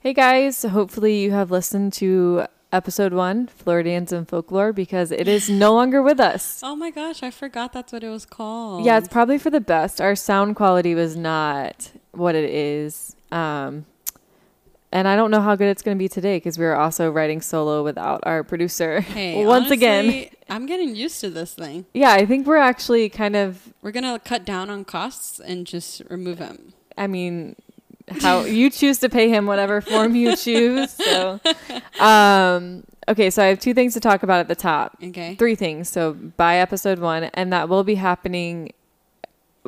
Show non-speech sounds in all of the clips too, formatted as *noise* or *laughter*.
Hey guys, hopefully you have listened to episode one, Floridians and Folklore, because it is no longer with us. *laughs* Oh my gosh, I forgot that's what it was called. Yeah, it's probably for the best. Our sound quality was not what it is. Um, and I don't know how good it's going to be today because we are also writing solo without our producer. *laughs* Hey, Once again. I'm getting used to this thing. Yeah, I think we're actually kind of, We're gonna cut down on costs and just remove him. I mean, how you choose to pay him whatever form you choose. So, um, okay, so I have two things to talk about at the top. Okay. Three things. So by episode one, and that will be happening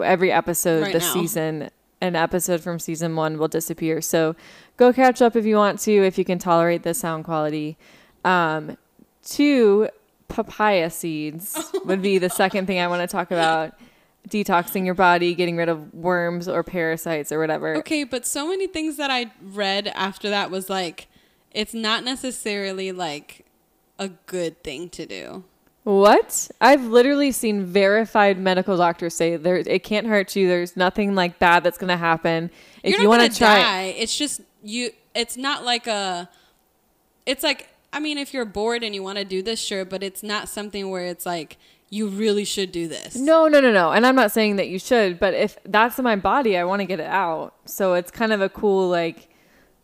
every episode Right this now. season. An episode from season one will disappear. So go catch up if you want to, if you can tolerate the sound quality. Um, two, papaya seeds *laughs* would be the second thing I want to talk about. Detoxing your body, getting rid of worms or parasites or whatever. Okay, but so many things that I read after that was like, it's not necessarily like a good thing to do. What? I've literally seen verified medical doctors say there it can't hurt you. There's nothing like bad that's gonna happen. If You're you want gonna try, die. It's just you. It's not like a. It's like I mean, if you're bored and you want to do this, sure, but it's not something where it's like you really should do this. no, no, no, no. And I'm not saying that you should, but if that's in my body, I want to get it out. So it's kind of a cool like.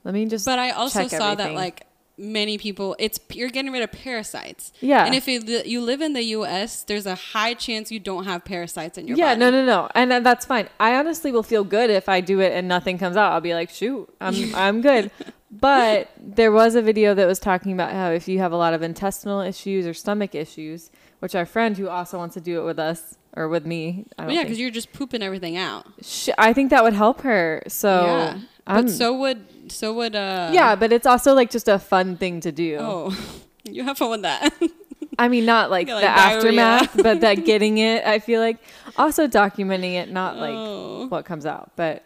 Let me just. But I also saw that like many people, it's you're getting rid of parasites. Yeah. And if you, you live in the U.S., there's a high chance you don't have parasites in your yeah, body. no, no, no, and that's fine. I honestly will feel good if I do it and nothing comes out. I'll be like, shoot, I'm I'm good. *laughs* But there was a video that was talking about how if you have a lot of intestinal issues or stomach issues, which our friend who also wants to do it with us or with me, I don't yeah, because you're just pooping everything out. Sh- I think that would help her. So yeah. I'm- But so would so would uh yeah, but it's also like just a fun thing to do. Oh, *laughs* you have fun with that. I mean, not *laughs* like Get, the diarrhea. aftermath, but that *laughs* getting it. I feel like also documenting it, not like Oh. what comes out. But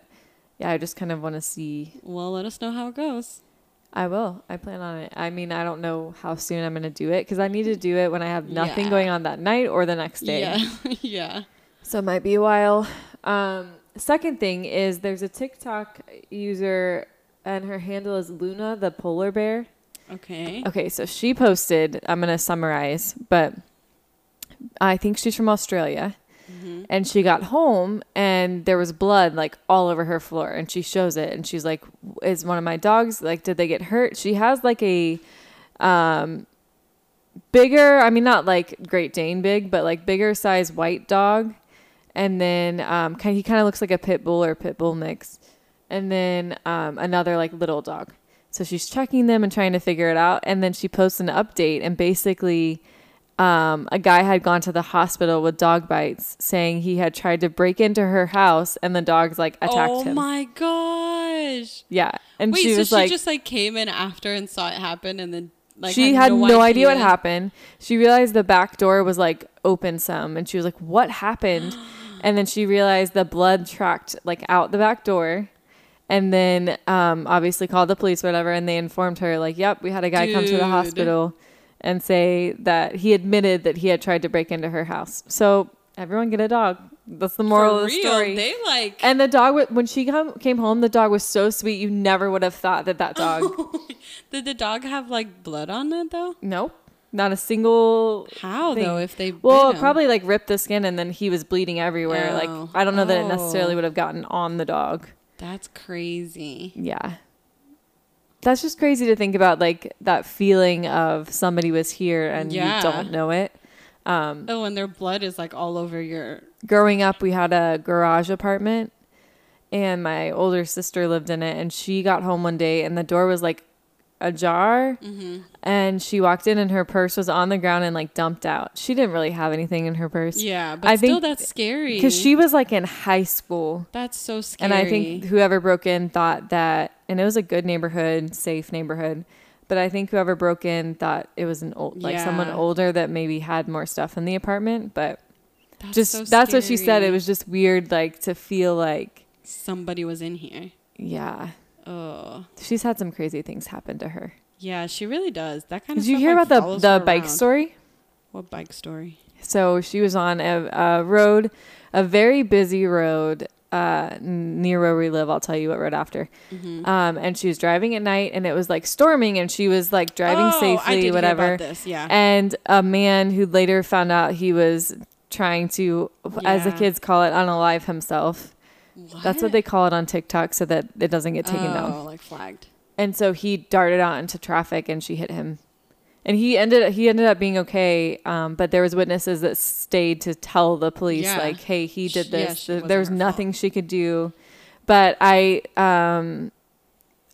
yeah, I just kind of want to see. well, let us know how it goes. I will. I plan on it. I mean, I don't know how soon I'm going to do it because I need to do it when I have nothing Yeah. going on that night or the next day. Yeah, *laughs* yeah. So it might be a while. Um, second thing is there's a TikTok user and her handle is Luna the polar bear. Okay. Okay, so she posted, I'm going to summarize, but I think she's from Australia. Mm-hmm. And she got home and there was blood like all over her floor and she shows it and she's like is one of my dogs like did they get hurt? She has like a um bigger, I mean not like Great Dane big, but like bigger size white dog. And then um ki- he kind of looks like a pit bull or pit bull mix. And then um another like little dog. So she's checking them and trying to figure it out and then she posts an update and basically um, a guy had gone to the hospital with dog bites, saying he had tried to break into her house and the dogs like attacked oh him. my gosh. Yeah, and Wait, she so was she like, just like came in after and saw it happen, and then like she had no, idea what happened. She realized the back door was like open some, and she was like, "What happened?" *gasps* and then she realized the blood tracked like out the back door. And then um, obviously called the police, whatever, and they informed her like, "Yep, we had a guy come to the hospital and say that he admitted that he had tried to break into her house." So everyone get a dog. That's the moral For of the real, story. They like and the dog, when she come, came home, the dog was so sweet. You never would have thought that that dog. *laughs* did the dog have like blood on it though? nope, not a single How thing. though? If they Well, probably like ripped the skin and then he was bleeding everywhere. Oh. Like I don't know that it necessarily Oh. would have gotten on the dog. that's crazy. Yeah. That's just crazy to think about like that feeling of somebody was here and Yeah. you don't know it. Um, Oh, and their blood is like all over your. growing up we had a garage apartment and my older sister lived in it and she got home one day and the door was like ajar Mm-hmm. and she walked in and her purse was on the ground and like dumped out. She didn't really have anything in her purse. Yeah, but I still, think- that's scary. because she was like in high school That's so scary. and i think whoever broke in thought that and it was a good neighborhood safe neighborhood but i think whoever broke in thought it was an old like someone older that maybe had more stuff in the apartment but that's just so that's what she said it was just weird like to feel like somebody was in here. yeah Oh, she's had some crazy things happen to her yeah, she really does. That kind of. did you hear like, about the the bike around. story What bike story? So she was on a, a road, a very busy road uh, near where we live. I'll tell you what road after. Um, and she was driving at night, and it was like storming, and she was like driving Oh, I did safely, whatever. about this, yeah. And a man who later found out he was trying to, as the kids call it, unalive himself. What? That's what they call it on TikTok, so that it doesn't get taken oh, down. like flagged. And so he darted out into traffic, and she hit him. And he ended he ended up being okay, um, but there was witnesses that stayed to tell the police Yeah. like, "Hey, he did Sh- this. she- There was nothing she could do." But I um,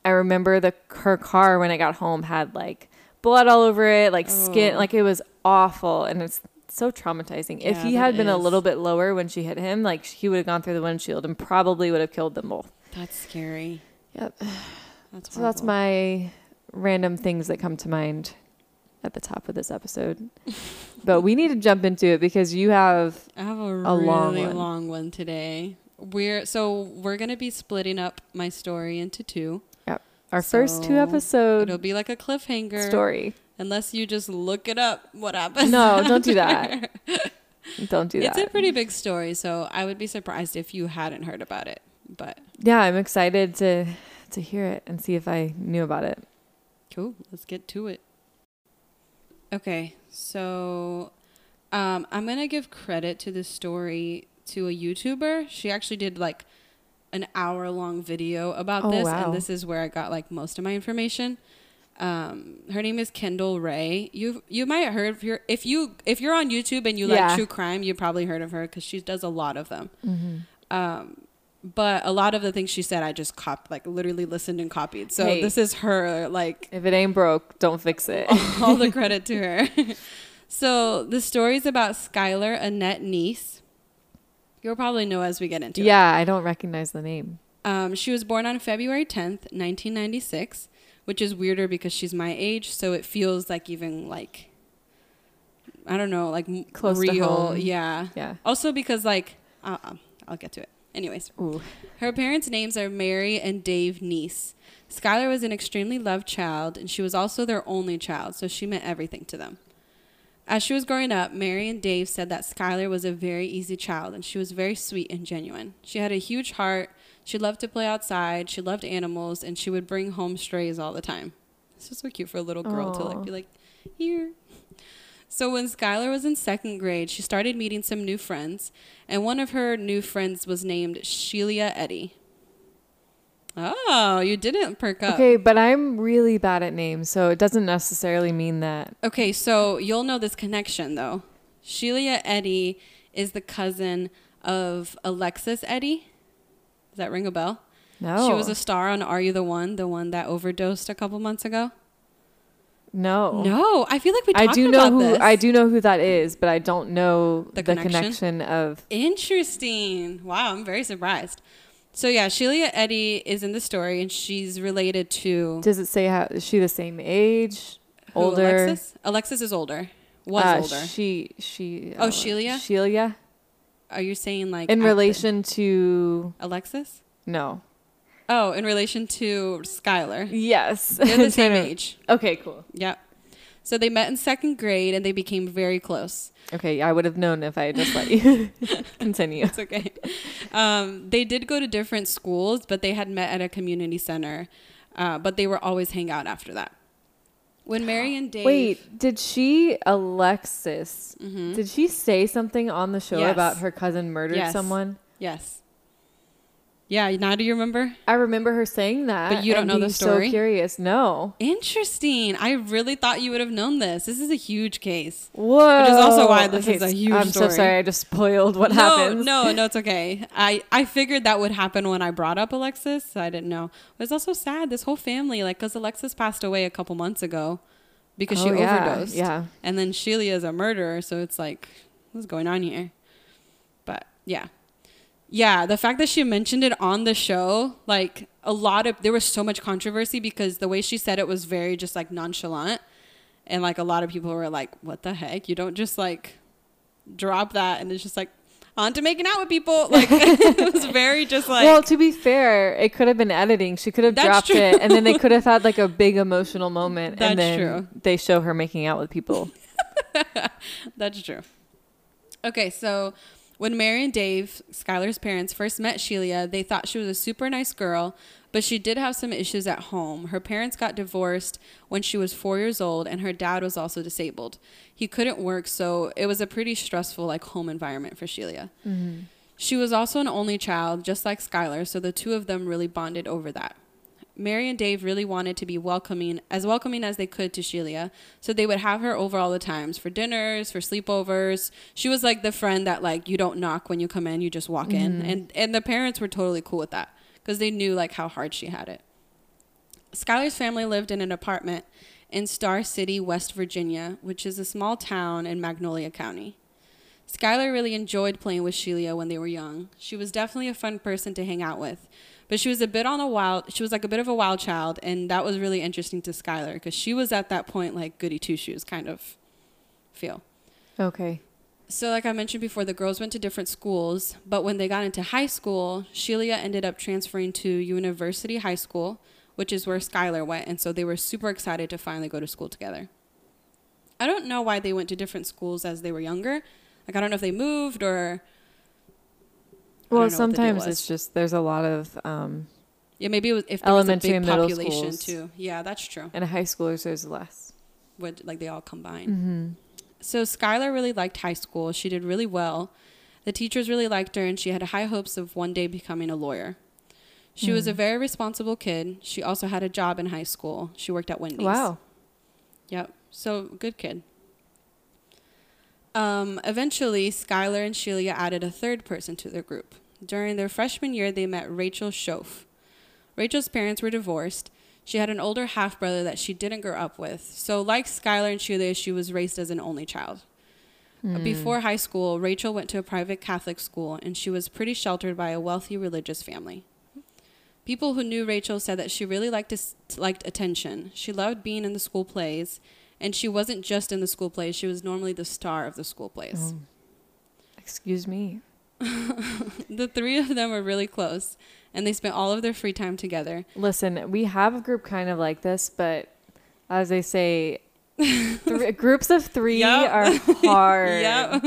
I remember the her car when I got home had like blood all over it, like skin, Oh. like it was awful, and it's so traumatizing. if he had been a little bit lower when she hit him, like he would have gone through the windshield and probably would have killed them both. That's scary. Yep. *sighs* That's So that's my random things that come to mind at the top of this episode. but we need to jump into it because you have I have a, a really long long one. one. today. We're so we're gonna be splitting up my story into two. Yep. our first two episodes. It'll be like a cliffhanger story. unless you just look it up. What happens? No, don't do that. *laughs* Don't do that. It's a pretty big story, so I would be surprised if you hadn't heard about it. But yeah, I'm excited to to hear it and see if I knew about it. Cool. Let's get to it. Okay, so um, I'm gonna give credit to this story to a YouTuber. She actually did like an hour long video about Oh, this, wow. and this is where I got like most of my information. Um, her name is Kendall Rae. You you might have heard of her if you if you're on YouTube and you Yeah. like true crime, you probably heard of her because she does a lot of them. Um, but a lot of the things she said, I just cop like literally listened and copied. So Hey. this is her like If it ain't broke, don't fix it. *laughs* all the *laughs* credit to her. *laughs* so the story's about Skylar Annette Neese. You'll probably know as we get into it. yeah, I don't recognize the name. Um, she was born on February 10th, 1996, which is weirder because she's my age, so it feels like even like I don't know, like Close to real. home. Yeah. Yeah. Also because like uh, uh, I'll get to it. Anyways, Ooh. her parents' names are Mary and Dave Neese. Skylar was an extremely loved child, and she was also their only child, so she meant everything to them. As she was growing up, Mary and Dave said that Skylar was a very easy child, and she was very sweet and genuine. She had a huge heart. She loved to play outside. She loved animals, and she would bring home strays all the time. This is so cute for a little girl to like be like, here. So when Skylar was in second grade, she started meeting some new friends, and one of her new friends was named Shelia Eddy. Oh, you didn't perk up. Okay, but I'm really bad at names, so it doesn't necessarily mean that. Okay, so you'll know this connection though. Shelia Eddy is the cousin of Alexis Eddy. Does that ring a bell? No. She was a star on Are You the One, the one that overdosed a couple months ago. No. No, I feel like we I do know about who this. I do know who that is, but I don't know The the, connection? connection? of Interesting. Wow, I'm very surprised. So yeah, Shelia Eddy is in the story, and she's related to Does it say how is she the same age? who, older? Alexis? Alexis is older. Was Uh, older. She she Oh, uh, Shelia? Shelia? Are you saying like In after- relation to Alexis? no. Oh, in relation to Skylar. Yes. *laughs* They're the same *laughs* age. Okay, cool. Yep. So they met in second grade and they became very close. Okay, I would have known if I had just let you *laughs* continue. It's okay. Um, they did go to different schools, but they had met at a community center. Uh, but they were always hang out after that. When *gasps* Mary and Dave. Wait, did she Alexis? Did she say something on the show Mm-hmm. Yes. about her cousin murdered Yes. someone? Yes. Yeah. Now do you remember? I remember her saying that. But you don't know the story? So curious. No. Interesting. I really thought you would have known this. This is a huge case. Whoa. Which is also why this is a huge I'm so sorry. I just spoiled what happened. no, happens. No, no, it's okay. I, I figured that would happen when I brought up Alexis. So I didn't know. But it's also sad. This whole family, like, because Alexis passed away a couple months ago because she Oh, yeah, overdosed. yeah. And then Sheila is a murderer. So it's like, what's going on here? But yeah. Yeah, the fact that she mentioned it on the show, like a lot of there was so much controversy because the way she said it was very just like nonchalant. And like a lot of people were like, What the heck? You don't just like drop that and it's just like on to making out with people. *laughs* Like it was very just like well, to be fair, it could have been editing. She could have dropped true. it, and then they could have had like a big emotional moment, *laughs* That's and then true. they show her making out with people. *laughs* That's true. Okay, so When Mary and Dave, Skylar's parents, first met Sheila, they thought she was a super nice girl, but she did have some issues at home. Her parents got divorced when she was four years old, and her dad was also disabled. He couldn't work, so it was a pretty stressful like home environment for Sheila. Mm-hmm. She was also an only child, just like Skylar, so the two of them really bonded over that. Mary and Dave really wanted to be welcoming, as welcoming as they could to Sheila, so they would have her over all the times for dinners, for sleepovers. She was like the friend that like you don't knock when you come in, you just walk in, mm-hmm. and and the parents were totally cool with that because they knew like how hard she had it. Skylar's family lived in an apartment in Star City, West Virginia, which is a small town in Monongalia County. Skylar really enjoyed playing with Sheila when they were young. She was definitely a fun person to hang out with. But she was a bit on a wild she was like a bit of a wild child and that was really interesting to Skylar because she was at that point like goody two shoes kind of feel. Okay. So like I mentioned before, the girls went to different schools, but when they got into high school, Sheila ended up transferring to University High School, which is where Skylar went, and so they were super excited to finally go to school together. I don't know why they went to different schools as they were younger. Like I don't know if they moved or Well, don't know what the deal sometimes it's just there's a lot of um, yeah, maybe it was if there was a Elementary big and middle population schools. too. Yeah, that's true. and high schoolers there's less. Would like they all combine. Mm-hmm. So Skylar really liked high school. She did really well. The teachers really liked her, and she had high hopes of one day becoming a lawyer. She was a Mm. very responsible kid. She also had a job in high school. She worked at Wendy's. Wow. Yep. So good kid. Um, eventually, Skylar and Sheila added a third person to their group. During their freshman year, they met Rachel Shoaf. Rachel's parents were divorced. She had an older half brother that she didn't grow up with. So, like Skylar and Sheila, she was raised as an only child. Mm. Before high school, Rachel went to a private Catholic school and she was pretty sheltered by a wealthy religious family. People who knew Rachel said that she really liked to, liked attention. She loved being in the school plays, and she wasn't just in the school plays, she was normally the star of the school plays. Oh. Excuse me. *laughs* The three of them were really close, and they spent all of their free time together. Listen, we have a group kind of like this, but as they say, *laughs* three, groups of three Yep. are *laughs* hard. Yeah.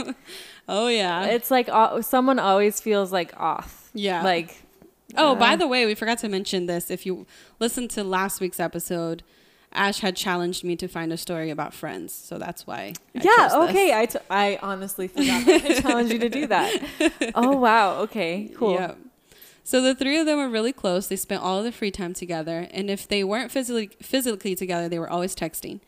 oh yeah. It's like uh, someone always feels like off. yeah. Like, Oh, by uh, the way, we forgot to mention this. If you listen to last week's episode, Ash had challenged me to find a story about friends, so that's why. I yeah, chose this. okay. I, t- I honestly forgot that I challenged you to do that. *laughs* Oh, wow. Okay, cool. Yeah. So the three of them were really close. They spent all of their free time together, and if they weren't physically physically together, they were always texting.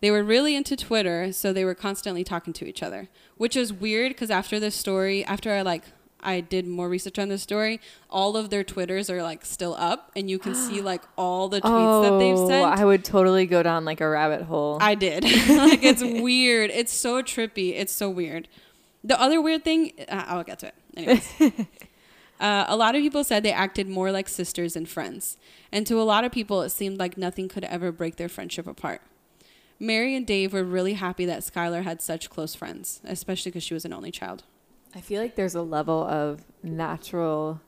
They were really into Twitter, so they were constantly talking to each other, which is weird because after this story, after I like I did more research on this story, all of their Twitters are like still up, and you can *gasps* see like all the tweets that they've Oh, sent. I would totally go down like a rabbit hole. I did. *laughs* *laughs* like it's weird. It's so trippy. It's so weird. The other weird thing, uh, I'll get to it. Anyways. *laughs* uh, a lot of people said they acted more like sisters and friends. And to a lot of people, it seemed like nothing could ever break their friendship apart. Mary and Dave were really happy that Skylar had such close friends, especially because she was an only child. I feel like there's a level of natural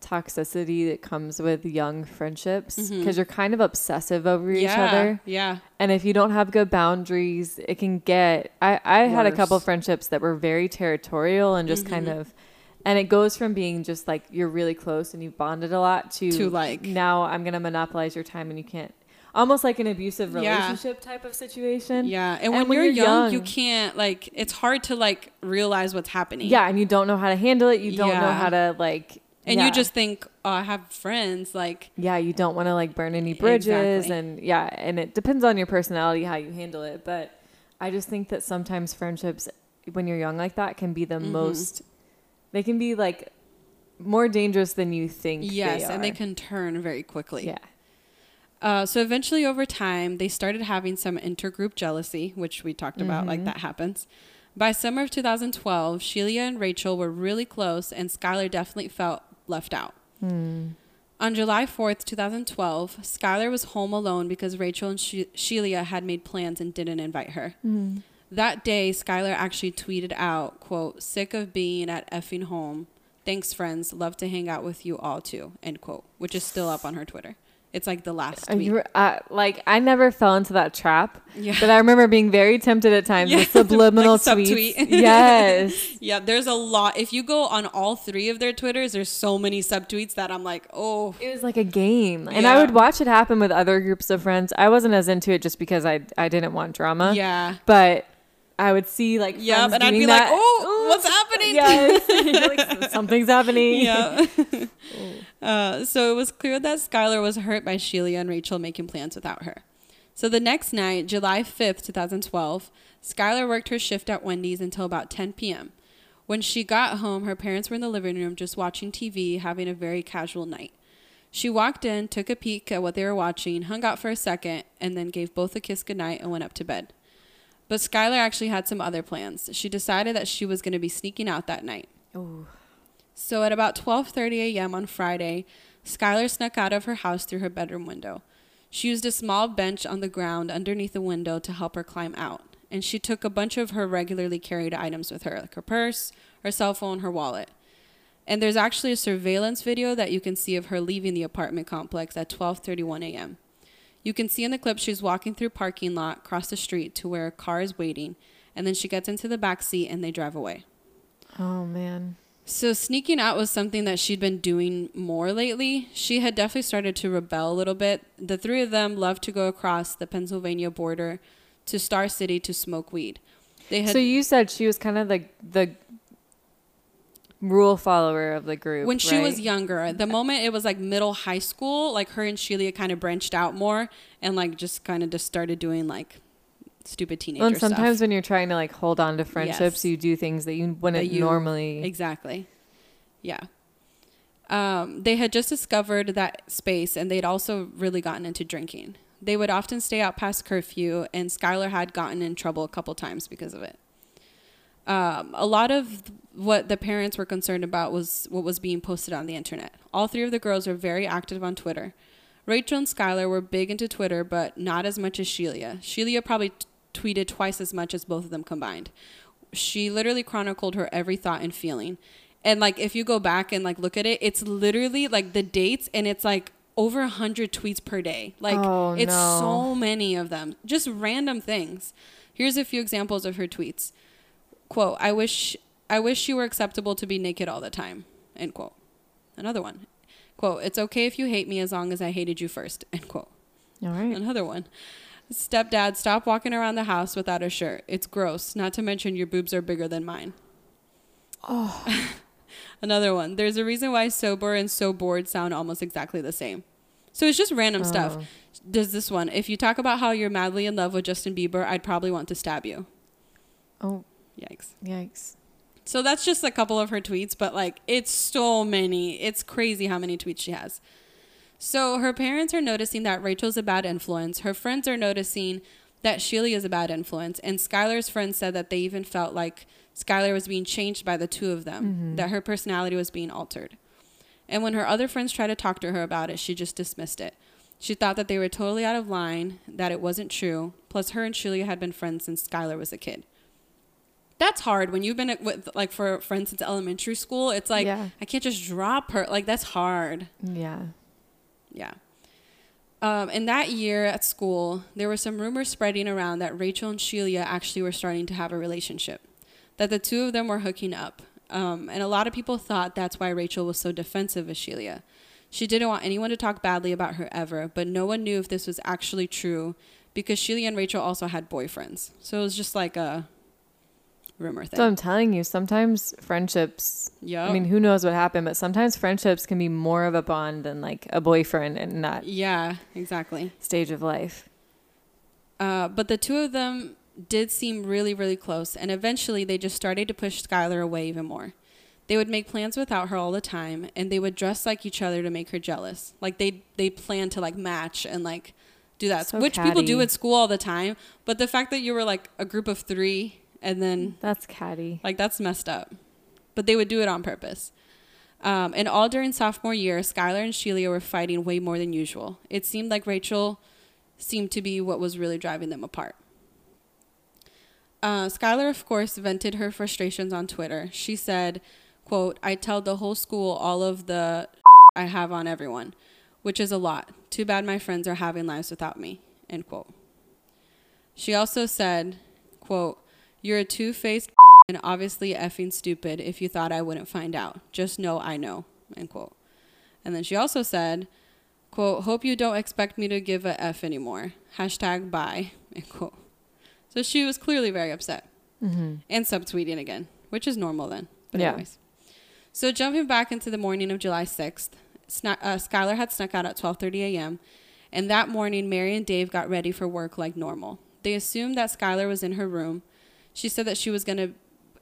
toxicity that comes with young friendships because Mhm. you're kind of obsessive over each yeah, other. Yeah. And if you don't have good boundaries, it can get. I, I had a couple Worse. friendships that were very territorial and just kind Mhm. of. And it goes from being just like you're really close and you've bonded a lot to, To, like- now I'm going to monopolize your time and you can't. Almost like an abusive Yeah. relationship type of situation. Yeah. And, And when, when you're, you're young, you can't, like, it's hard to, like, realize what's happening. Yeah, and you don't know how to handle it. You don't know how to like. And yeah. you just think, oh, I have friends. Like, yeah, you don't want to like burn any bridges, Exactly. and yeah, and it depends on your personality how you handle it. But I just think that sometimes friendships, when you're young like that, can be the Mhm. most. They can be like more dangerous than you think. yes, they and they can turn very quickly. Yeah. Uh, so eventually, over time, they started having some intergroup jealousy, which we talked about, like Mhm. that happens. By summer of 2012, Sheila and Rachel were really close, and Skylar definitely felt left out. Hmm. On July 4th, 2012, Skylar was home alone because Rachel and she- Sheila had made plans and didn't invite her. Hmm. That day, Skylar actually tweeted out, quote, sick of being at effing home. Thanks, friends. Love to hang out with you all too, end quote, which is still up on her Twitter. It's like the last Uh, tweet. You uh, like I never fell into that trap, Yeah. but I remember being very tempted at times *laughs* Yeah, with subliminal like tweets. *laughs* yes. Yeah, there's a lot. If you go on all three of their Twitters, there's so many subtweets that I'm like, oh, It was like a game, and Yeah. I would watch it happen with other groups of friends. I wasn't as into it just because I I didn't want drama. yeah. but I would see like friends and I'd be like, that. "Oh, what's happening?" Yes, *laughs* like, something's happening. Yeah. Uh, so it was clear that Skylar was hurt by Sheila and Rachel making plans without her. So the next night, July 5th, 2012, Skylar worked her shift at Wendy's until about 10 p.m. When she got home, her parents were in the living room just watching TV, having a very casual night. She walked in, took a peek at what they were watching, hung out for a second, and then gave both a kiss goodnight and went up to bed. But Skylar actually had some other plans. She decided that she was going to be sneaking out that night. Ooh. So at about 12:30 a.m. on Friday, Skylar snuck out of her house through her bedroom window. She used a small bench on the ground underneath the window to help her climb out, and she took a bunch of her regularly carried items with her, like her purse, her cell phone, her wallet. And there's actually a surveillance video that you can see of her leaving the apartment complex at 12:31 a.m. You can see in the clip she's walking through parking lot across the street to where a car is waiting, and then she gets into the back seat and they drive away. Oh man. So sneaking out was something that she'd been doing more lately. She had definitely started to rebel a little bit. The three of them loved to go across the Pennsylvania border to Star City to smoke weed. They had So you said she was kind of the the rule follower of the group when she was younger. The moment it was like middle high school, like her and Sheila kind of branched out more and like just kind of just started doing like stupid teenager Well, and sometimes stuff. when you're trying to like hold on to friendships, Yes. you do things that you wouldn't That you- normally. Exactly. Yeah. Um, they had just discovered that space and they'd also really gotten into drinking. They would often stay out past curfew, and Skylar had gotten in trouble a couple times because of it. Um, a lot of what the parents were concerned about was what was being posted on the internet. All three of the girls were very active on Twitter. Rachel and Skylar were big into Twitter, but not as much as Sheila. Sheila probably t- tweeted twice as much as both of them combined. She literally chronicled her every thought and feeling. And like if you go back and like look at it, it's literally like the dates and it's like over a hundred tweets per day. Like Oh, it's no. so many of them. Just random things. Here's a few examples of her tweets. Quote, I wish I wish you were acceptable to be naked all the time. End quote. Another one. Quote, it's okay if you hate me as long as I hated you first. End quote. All right. Another one. Stepdad, stop walking around the house without a shirt. It's gross. Not to mention your boobs are bigger than mine. Oh. *laughs* Another one. There's a reason why sober and so bored sound almost exactly the same. So it's just random stuff. Oh. Does this one? If you talk about how you're madly in love with Justin Bieber, I'd probably want to stab you. Oh, Yikes. yikes. So that's just a couple of her tweets, but like it's so many. It's crazy how many tweets she has. So her parents are noticing that Rachel's a bad influence. Her friends are noticing that Sheila is a bad influence. And Skylar's friends said that they even felt like Skylar was being changed by the two of them, mm-hmm. that her personality was being altered. And when her other friends tried to talk to her about it, she just dismissed it. She thought that they were totally out of line, that it wasn't true. Plus, her and Sheila had been friends since Skylar was a kid. That's hard when you've been with like for friends since elementary school. It's like Yeah. I can't just drop her. Like that's hard. Yeah. Yeah. Um, and that year at school, there were some rumors spreading around that Rachel and Shelia actually were starting to have a relationship, that the two of them were hooking up. Um, and a lot of people thought that's why Rachel was so defensive of Shelia. She didn't want anyone to talk badly about her ever, but no one knew if this was actually true because Shelia and Rachel also had boyfriends. So it was just like a rumor thing. So I'm telling you, sometimes friendships. yeah. I mean, who knows what happened, but sometimes friendships can be more of a bond than like a boyfriend and not. yeah, exactly. stage of life. Uh, but the two of them did seem really, really close, and eventually they just started to push Skylar away even more. They would make plans without her all the time, and they would dress like each other to make her jealous. Like they they plan to like match and like do that, So which people do at school all the time. But the fact that you were like a group of three, and then That's catty. like that's messed up. But they would do it on purpose. Um, and all during sophomore year, Skylar and Sheila were fighting way more than usual. It seemed like Rachel seemed to be what was really driving them apart. Uh, Skylar, of course, vented her frustrations on Twitter. She said, "quote I tell the whole school all of the I have on everyone, which is a lot. Too bad my friends are having lives without me. End quote. She also said, quote, You're a two faced *laughs* and obviously effing stupid if you thought I wouldn't find out. Just know I know. End quote. And then she also said, quote, Hope you don't expect me to give a F anymore. Hashtag bye. *laughs* End quote. So she was clearly very upset. Mm-hmm. And subtweeting again, which is normal then. But Yeah. anyways. So jumping back into the morning of July 6th, Sna- uh, Skylar had snuck out at 12:30 a.m. And that morning, Mary and Dave got ready for work like normal. They assumed that Skylar was in her room. She said that she was gonna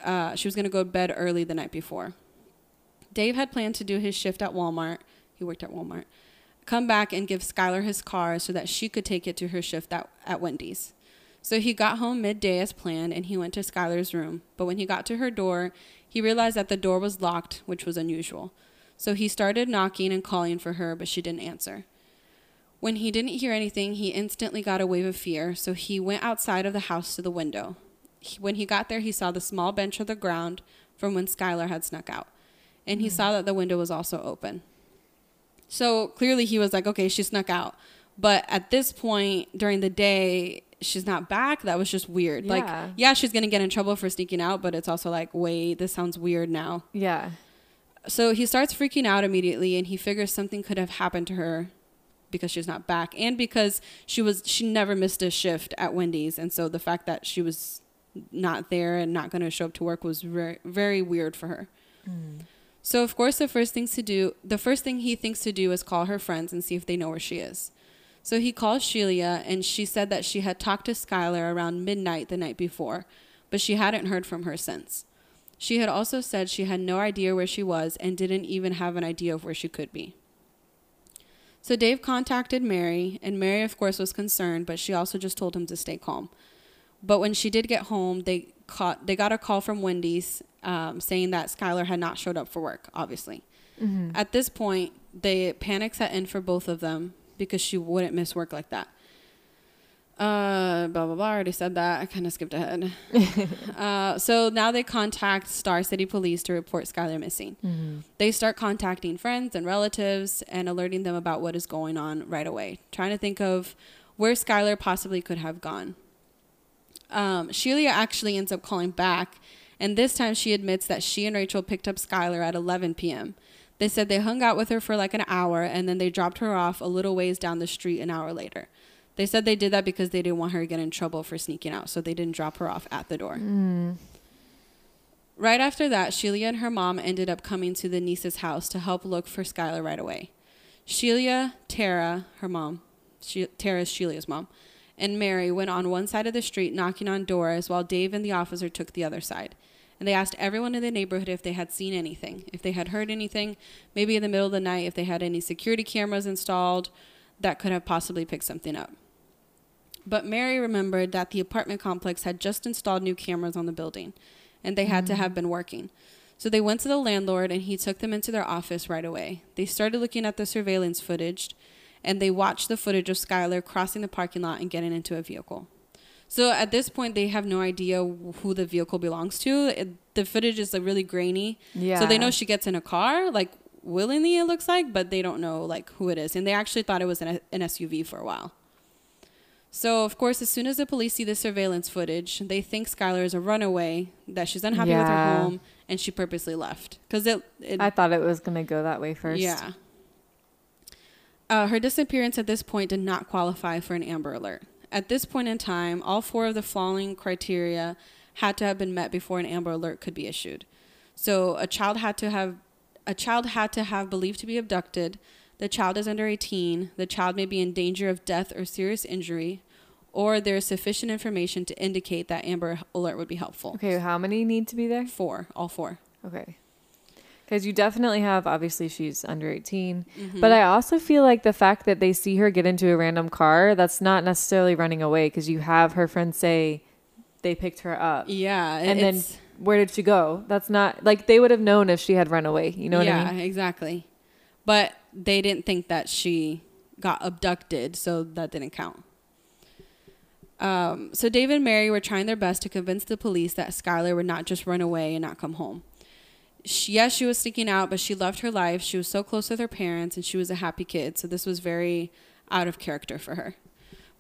uh, she was gonna go to bed early the night before. Dave had planned to do his shift at Walmart. He worked at Walmart. Come back and give Skylar his car so that she could take it to her shift at, at Wendy's. So he got home midday as planned and he went to Skylar's room. But when he got to her door, he realized that the door was locked, which was unusual. So he started knocking and calling for her, but she didn't answer. When he didn't hear anything, he instantly got a wave of fear, so he went outside of the house to the window. He, when he got there, he saw the small bench on the ground from when Skylar had snuck out, and he hmm. saw that the window was also open. So clearly, he was like, okay, she snuck out. But at this point during the day, she's not back. That was just weird. Like, Yeah. yeah, she's going to get in trouble for sneaking out, but it's also like, wait, this sounds weird now. Yeah. So he starts freaking out immediately and he figures something could have happened to her because she's not back and because she was she never missed a shift at Wendy's and so the fact that she was not there and not going to show up to work was very very weird for her. Mm. So of course the first things to do the first thing he thinks to do is call her friends and see if they know where she is. So he calls Shelia and she said that she had talked to Skylar around midnight the night before, but she hadn't heard from her since. She had also said she had no idea where she was and didn't even have an idea of where she could be. So Dave contacted Mary, and Mary, of course, was concerned, but she also just told him to stay calm. But when she did get home, they caught they got a call from Wendy's um, saying that Skylar had not showed up for work. Obviously, Mm-hmm. at this point, the panic set in for both of them because she wouldn't miss work like that. Uh, blah blah blah. I already said that. I kind of skipped ahead. *laughs* uh, so now they contact Star City Police to report Skylar missing. Mm-hmm. They start contacting friends and relatives and alerting them about what is going on right away, trying to think of where Skylar possibly could have gone. Um, Shelia actually ends up calling back, and this time she admits that she and Rachel picked up Skylar at 11 p.m. They said they hung out with her for like an hour and then they dropped her off a little ways down the street an hour later. They said they did that because they didn't want her to get in trouble for sneaking out, so they didn't drop her off at the door. Mm-hmm. Right after that, Shelia and her mom ended up coming to the Neese's house to help look for Skylar right away. Shelia, Tara, her mom, she, is Shelia's mom, and Mary went on one side of the street knocking on doors while Dave and the officer took the other side. And they asked everyone in the neighborhood if they had seen anything, if they had heard anything, maybe in the middle of the night, if they had any security cameras installed that could have possibly picked something up. But Mary remembered that the apartment complex had just installed new cameras on the building, and they had to mm. have been working. So they went to the landlord, and he took them into their office right away. They started looking at the surveillance footage, and they watch the footage of Skylar crossing the parking lot and getting into a vehicle. So at this point, they have no idea who the vehicle belongs to. It, the footage is like really grainy. Yeah. So they know she gets in a car, like willingly, it looks like, but they don't know like who it is. And they actually thought it was an, an SUV for a while. So of course, as soon as the police see the surveillance footage, they think Skylar is a runaway, that she's unhappy with her home, and she purposely left because it, it I thought it was gonna go that way first. yeah. Uh, her disappearance at this point did not qualify for an Amber Alert. At this point in time, all four of the following criteria had to have been met before an Amber Alert could be issued. So a child had to have a child had to have believed to be abducted. The child is under 18. The child may be in danger of death or serious injury, or there is sufficient information to indicate that Amber Alert would be helpful. Okay, how many need to be there? Four, all four. Okay. Because you definitely have, obviously, she's under 18. Mm-hmm. But I also feel like the fact that they see her get into a random car, that's not necessarily running away because you have her friends say they picked her up. Yeah, And then where did she go? That's not like they would have known if she had run away. You know what yeah, I mean? Yeah, exactly. But they didn't think that she got abducted, so that didn't count. Um, so Dave and Mary were trying their best to convince the police that Skylar would not just run away and not come home. She, yes, she was sneaking out, but she loved her life. She was so close with her parents, and she was a happy kid. So this was very out of character for her.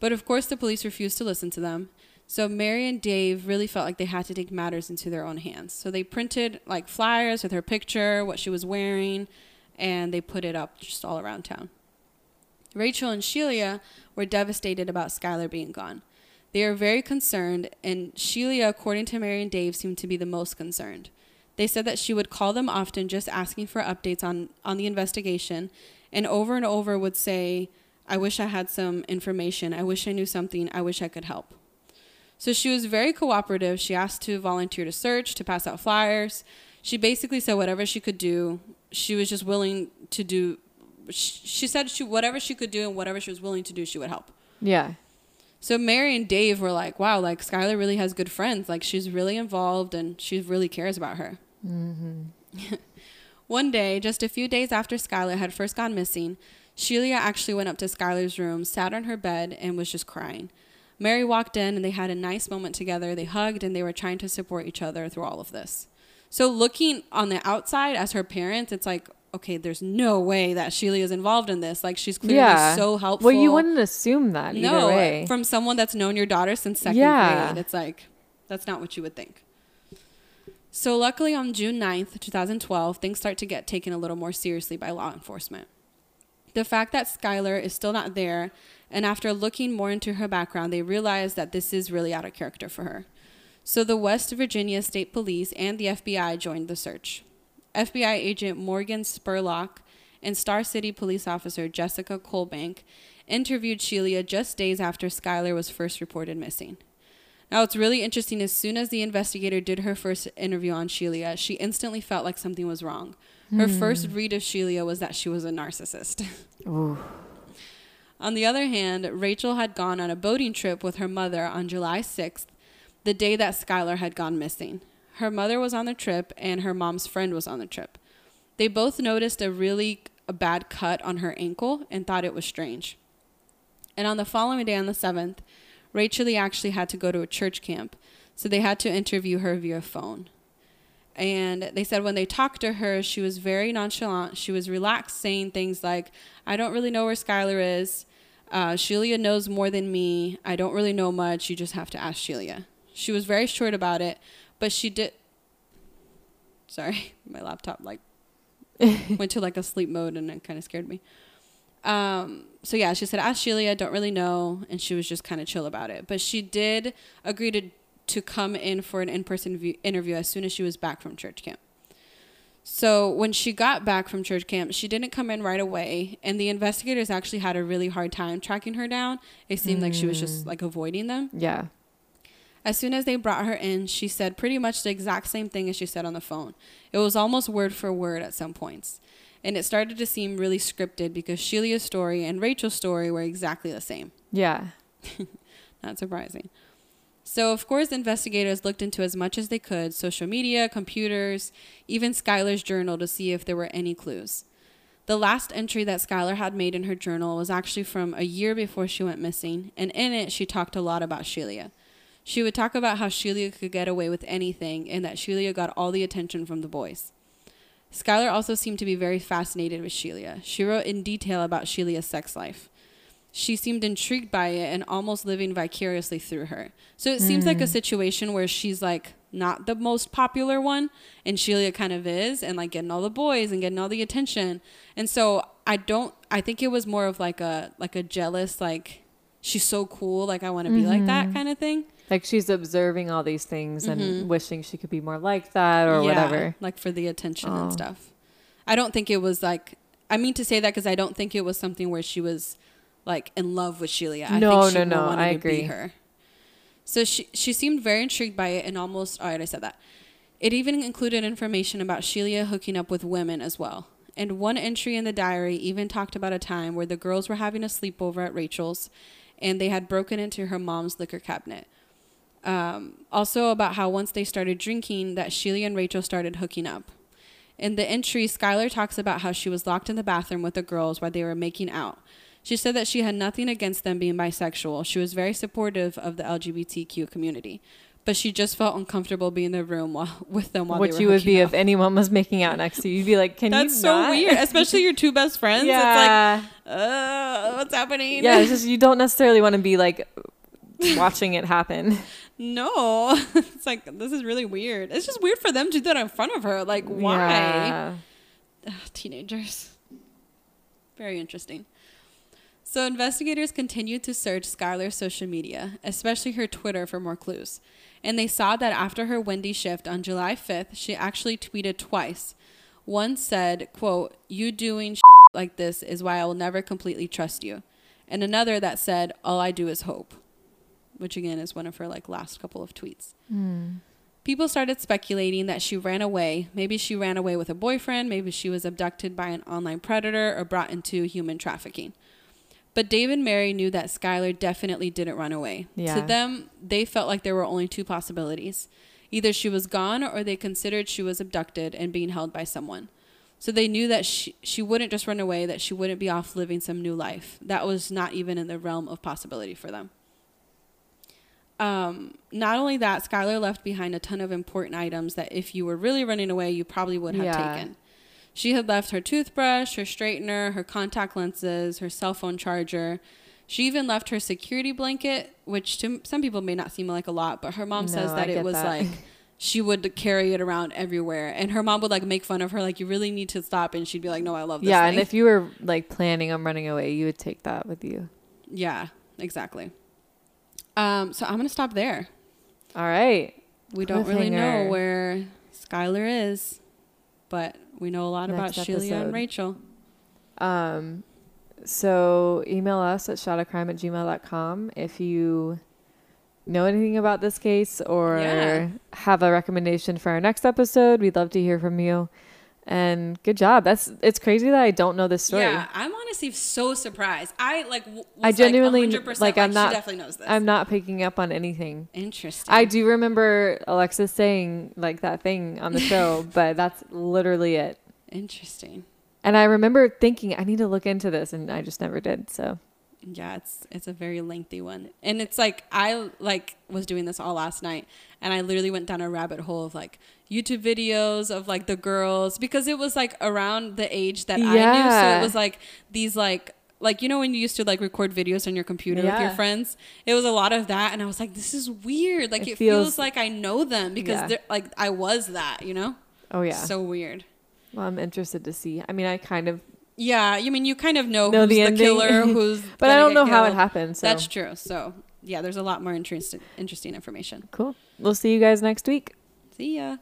But of course, the police refused to listen to them. So Mary and Dave really felt like they had to take matters into their own hands. So they printed like flyers with her picture, what she was wearing, and they put it up just all around town. Rachel and Sheila were devastated about Skylar being gone. They are very concerned, and Sheila, according to Mary and Dave, seemed to be the most concerned. They said that she would call them often just asking for updates on, on the investigation, and over and over would say, I wish I had some information. I wish I knew something. I wish I could help. So she was very cooperative. She asked to volunteer to search, to pass out flyers. She basically said whatever she could do. She was just willing to do. She said she whatever she could do and whatever she was willing to do, she would help. Yeah. So Mary and Dave were like, "Wow, like Skylar really has good friends. Like she's really involved and she really cares about her." Mm-hmm. *laughs* One day, just a few days after Skylar had first gone missing, Sheila actually went up to Skylar's room, sat on her bed, and was just crying. Mary walked in and they had a nice moment together. They hugged and they were trying to support each other through all of this. So, looking on the outside as her parents, it's like, okay, there's no way that Sheila is involved in this. Like, she's clearly yeah. so helpful. Well, you wouldn't assume that no, way. From someone that's known your daughter since second yeah. grade. It's like, that's not what you would think. So, luckily, on June 9th, 2012, things start to get taken a little more seriously by law enforcement. The fact that Skylar is still not there and after looking more into her background, they realize that this is really out of character for her. So the West Virginia State Police and the FBI joined the search. FBI agent Morgan Spurlock and Star City police officer Jessica Colebank interviewed Sheila just days after Skylar was first reported missing. Now, it's really interesting. As soon as the investigator did her first interview on Sheila, she instantly felt like something was wrong. Her mm. first read of Sheila was that she was a narcissist. *laughs* On the other hand, Rachel had gone on a boating trip with her mother on July 6th, the day that Skylar had gone missing. Her mother was on the trip and her mom's friend was on the trip. They both noticed a really a bad cut on her ankle and thought it was strange. And on the following day, on the 7th, Rachel actually had to go to a church camp, so they had to interview her via phone. And they said when they talked to her, she was very nonchalant. She was relaxed, saying things like, I don't really know where Skylar is. Uh, Sheila knows more than me. I don't really know much. You just have to ask Sheila. She was very short about it, but she did. Sorry, *laughs* my laptop like *laughs* went to like a sleep mode and it kind of scared me. Um, so yeah, she said, ask Sheila, don't really know. And she was just kind of chill about it. But she did agree to, to come in for an in person interview as soon as she was back from church camp. So when she got back from church camp, she didn't come in right away, and the investigators actually had a really hard time tracking her down. It seemed mm. like she was just like avoiding them. Yeah. As soon as they brought her in, she said pretty much the exact same thing as she said on the phone. It was almost word for word at some points. And it started to seem really scripted because Sheila's story and Rachel's story were exactly the same. *laughs* Yeah. Not surprising. So, of course, investigators looked into as much as they could social media, computers, even Skylar's journal to see if there were any clues. The last entry that Skylar had made in her journal was actually from a year before she went missing, and in it, she talked a lot about Sheila. She would talk about how Sheila could get away with anything and that Sheila got all the attention from the boys. Skylar also seemed to be very fascinated with Sheila. She wrote in detail about Sheila's sex life she seemed intrigued by it and almost living vicariously through her. So it seems like a hmm. situation where she's like not the most popular one and Sheila kind of is and like getting all the boys and getting all the attention. And so I don't I think it was more of like a like a jealous like she's so cool like I want to be mm-hmm. like that mm-hmm. kind of thing. Like she's observing all these things mm-hmm. and wishing she could be more like that or yeah, whatever. Like for the attention oh. and stuff. I don't think it was like I mean to say that cuz I don't think it was something where she was like in love with Sheila. I no, think she no, no. I agree. her. So she she seemed very intrigued by it and almost. All right, I said that. It even included information about Sheila hooking up with women as well. And one entry in the diary even talked about a time where the girls were having a sleepover at Rachel's and they had broken into her mom's liquor cabinet. Um, also about how once they started drinking that Sheila and Rachel started hooking up. In the entry, Skylar talks about how she was locked in the bathroom with the girls while they were making out. She said that she had nothing against them being bisexual. She was very supportive of the LGBTQ community. but she just felt uncomfortable being in the room while, *laughs* with them while Which they were you would be hooking if anyone was making out next to you. You'd be like, "Can That's you?" so not?" weird, *laughs* especially your two best friends. yeah, It's like, uh, what's happening? yeah. It's *laughs* just you don't necessarily want to be like watching it happen. No, *laughs* it's like this is really weird. It's just weird for them to do that in front of her. Like, why? Yeah. Ugh, teenagers. Very interesting. So investigators continued to search Skylar's social media, especially her Twitter, for more clues. And they saw that after her Wendy shift on July 5th, she actually tweeted twice. One said, quote, you doing like this is why I will never completely trust you. And another that said, all I do is hope. Which again is one of her like last couple of tweets. Hmm. People started speculating that she ran away. Maybe she ran away with a boyfriend. Maybe she was abducted by an online predator or brought into human trafficking. But Dave and Mary knew that Skylar definitely didn't run away. Yeah. To them, they felt like there were only two possibilities. Either she was gone or they considered she was abducted and being held by someone. So they knew that she, she wouldn't just run away, that she wouldn't be off living some new life. That was not even in the realm of possibility for them. Um, not only that, Skylar left behind a ton of important items that if you were really running away, you probably would have Yeah. taken. She had left her toothbrush, her straightener, her contact lenses, her cell phone charger. She even left her security blanket, which to some people may not seem like a lot, but her mom No, says that it was that. like *laughs* she would carry it around everywhere. And her mom would like make fun of her, like, you really need to stop. And she'd be like, no, I love this. Yeah, thing. and if you were like planning on running away, you would take that with you. yeah, exactly. Um, so I'm going to stop there. All right. We don't really know where Skylar is, but we know a lot about Next Sheila episode. and Rachel. Um, so email us at shotofcrime at gmail.com if you know anything about this case or Yeah. have a recommendation for our next episode. We'd love to hear from you. And good job. That's it's crazy that I don't know this story. Yeah, I'm honestly so surprised. I like. I genuinely like, 100% like I'm not She definitely knows this. I'm not picking up on anything. Interesting. I do remember Alexis saying like that thing on the show, *laughs* but that's literally it. Interesting. And I remember thinking I need to look into this and I just never did. So Yeah, it's it's a very lengthy one, and it's like I like was doing this all last night, and I literally went down a rabbit hole of like YouTube videos of like the girls because it was like around the age that I knew, so it was like these like like you know when you used to like record videos on your computer with your friends? It was a lot of that and i was like this is weird. Like It it, feels, feels- like i know them because Yeah. they're like i was that you know? Oh yeah. so weird. Well, I'm interested to see. I mean, I kind of yeah you mean you kind of know, Know who's the the, killer *laughs* who's but I don't know how it happened. So that's true so yeah there's a lot more interesting interesting information cool. We'll see you guys next week. see ya